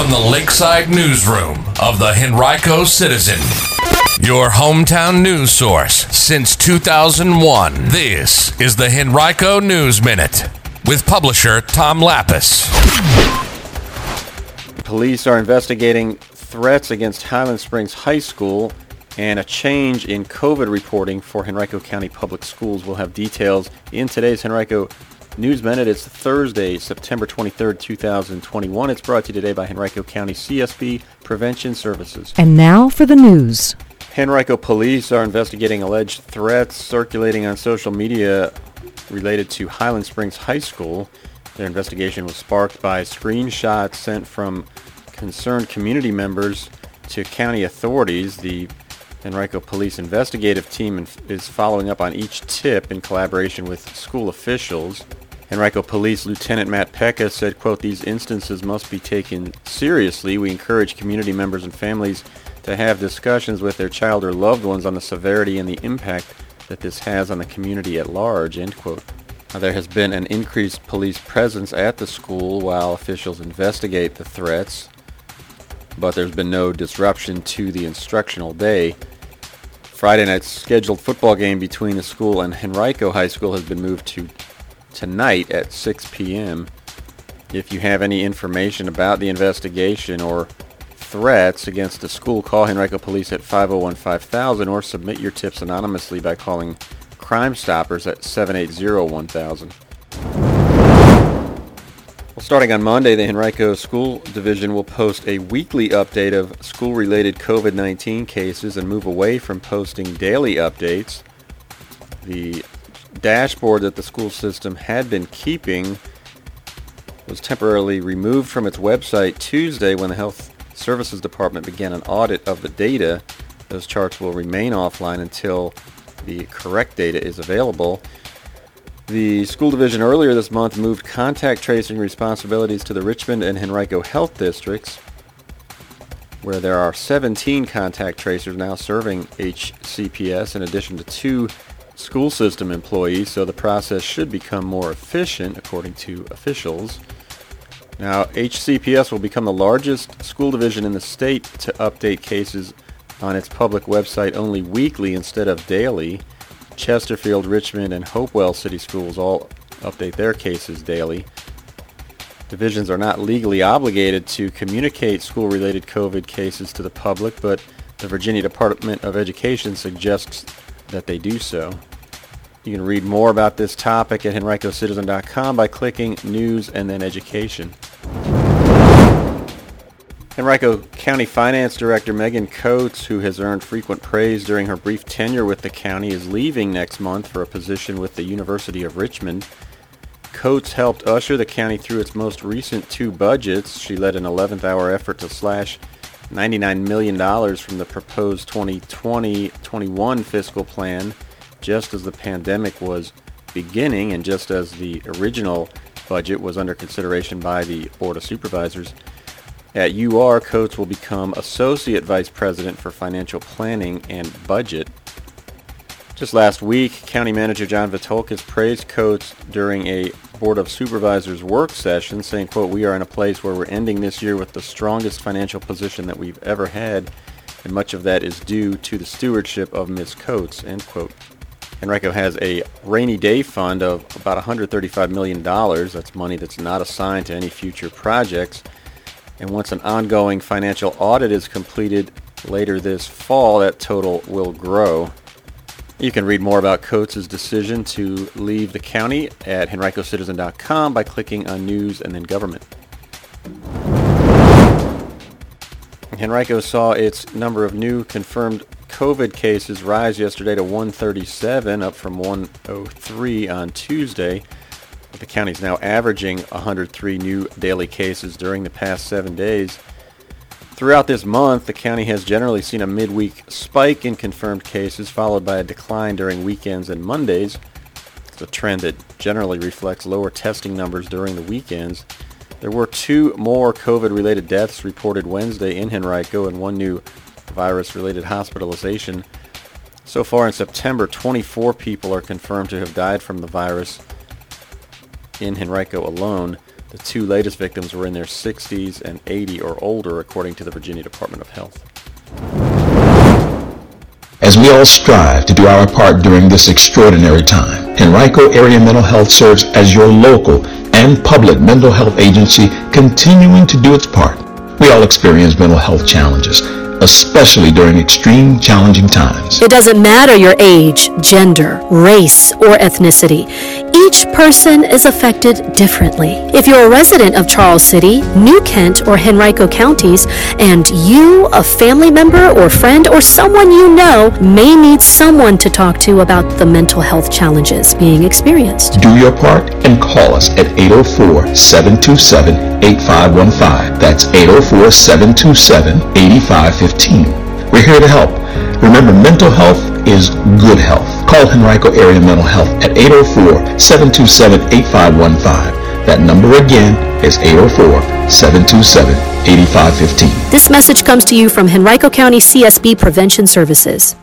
from the Lakeside Newsroom of the Henrico Citizen, your hometown news source since 2001. This is the Henrico News Minute with publisher Tom Lappas. Police are investigating threats against Highland Springs High School and a change in COVID reporting for Henrico County Public Schools. We'll have details in today's Henrico News Minute. It's Thursday, September 23rd, 2021. It's brought to you today by Henrico County CSB Prevention Services. And now for the news. Henrico police are investigating alleged threats circulating on social media related to Highland Springs High School. Their investigation was sparked by screenshots sent from concerned community members to county authorities. The Henrico Police investigative team is following up on each tip in collaboration with school officials. Henrico Police Lieutenant Matt Pecca said, quote, these instances must be taken seriously. We encourage community members and families to have discussions with their child or loved ones on the severity and the impact that this has on the community at large, end quote. Now, there has been an increased police presence at the school while officials investigate the threats, but there's been no disruption to the instructional day. Friday night's scheduled football game between the school and Henrico High School has been moved to tonight at 6 p.m. If you have any information about the investigation or threats against the school, call Henrico Police at 501-5000 or submit your tips anonymously by calling Crime Stoppers at 780-1000. Well, starting on Monday, the Henrico School Division will post a weekly update of school-related COVID-19 cases and move away from posting daily updates. The dashboard that the school system had been keeping was temporarily removed from its website Tuesday when the Health Services Department began an audit of the data. Those charts will remain offline until the correct data is available. The school division earlier this month moved contact tracing responsibilities to the Richmond and Henrico Health Districts, where there are 17 contact tracers now serving HCPS in addition to two school system employees, so the process should become more efficient, according to officials. Now, HCPS will become the largest school division in the state to update cases on its public website only weekly instead of daily. Chesterfield, Richmond, and Hopewell City Schools all update their cases daily. Divisions are not legally obligated to communicate school-related COVID cases to the public, but the Virginia Department of Education suggests that they do so. You can read more about this topic at henricocitizen.com by clicking News and then Education. Henrico County Finance Director Megan Coates, who has earned frequent praise during her brief tenure with the county, is leaving next month for a position with the University of Richmond. Coates helped usher the county through its most recent two budgets. She led an 11th hour effort to slash $99 million from the proposed 2020-21 fiscal plan just as the pandemic was beginning and just as the original budget was under consideration by the Board of Supervisors. At UR, Coates will become Associate Vice President for Financial Planning and Budget. Just last week, County Manager John Vithoulkas praised Coates during a Board of Supervisors work session, saying, quote, we are in a place where we're ending this year with the strongest financial position that we've ever had, and much of that is due to the stewardship of Ms. Coates, end quote. Henrico has a rainy day fund of about $135 million. That's money that's not assigned to any future projects. And once an ongoing financial audit is completed later this fall, that total will grow. You can read more about Coates' decision to leave the county at henricocitizen.com by clicking on News and then Government. Henrico saw its number of new confirmed COVID cases rise yesterday to 137, up from 103 on Tuesday. The county is now averaging 103 new daily cases during the past seven days. Throughout this month, the county has generally seen a midweek spike in confirmed cases, followed by a decline during weekends and Mondays. It's a trend that generally reflects lower testing numbers during the weekends. There were two more COVID-related deaths reported Wednesday in Henrico and one new virus-related hospitalization. So far in September, 24 people are confirmed to have died from the virus in Henrico alone. The two latest victims were in their 60s and 80 or older, according to the Virginia Department of Health. As we all strive to do our part during this extraordinary time, Henrico Area Mental Health serves as your local and public mental health agency continuing to do its part. We all experience mental health challenges especially during extreme challenging times. It doesn't matter your age, gender, race, or ethnicity. Each person is affected differently. If you're a resident of Charles City, New Kent, or Henrico counties, and you, a family member or friend, or someone you know may need someone to talk to about the mental health challenges being experienced. Do your part and call us at 804 727 8515. That's 804 727 8515. 15. We're here to help. Remember, mental health is good health. Call Henrico Area Mental Health at 804-727-8515. That number again is 804-727-8515. This message comes to you from Henrico County CSB Prevention Services.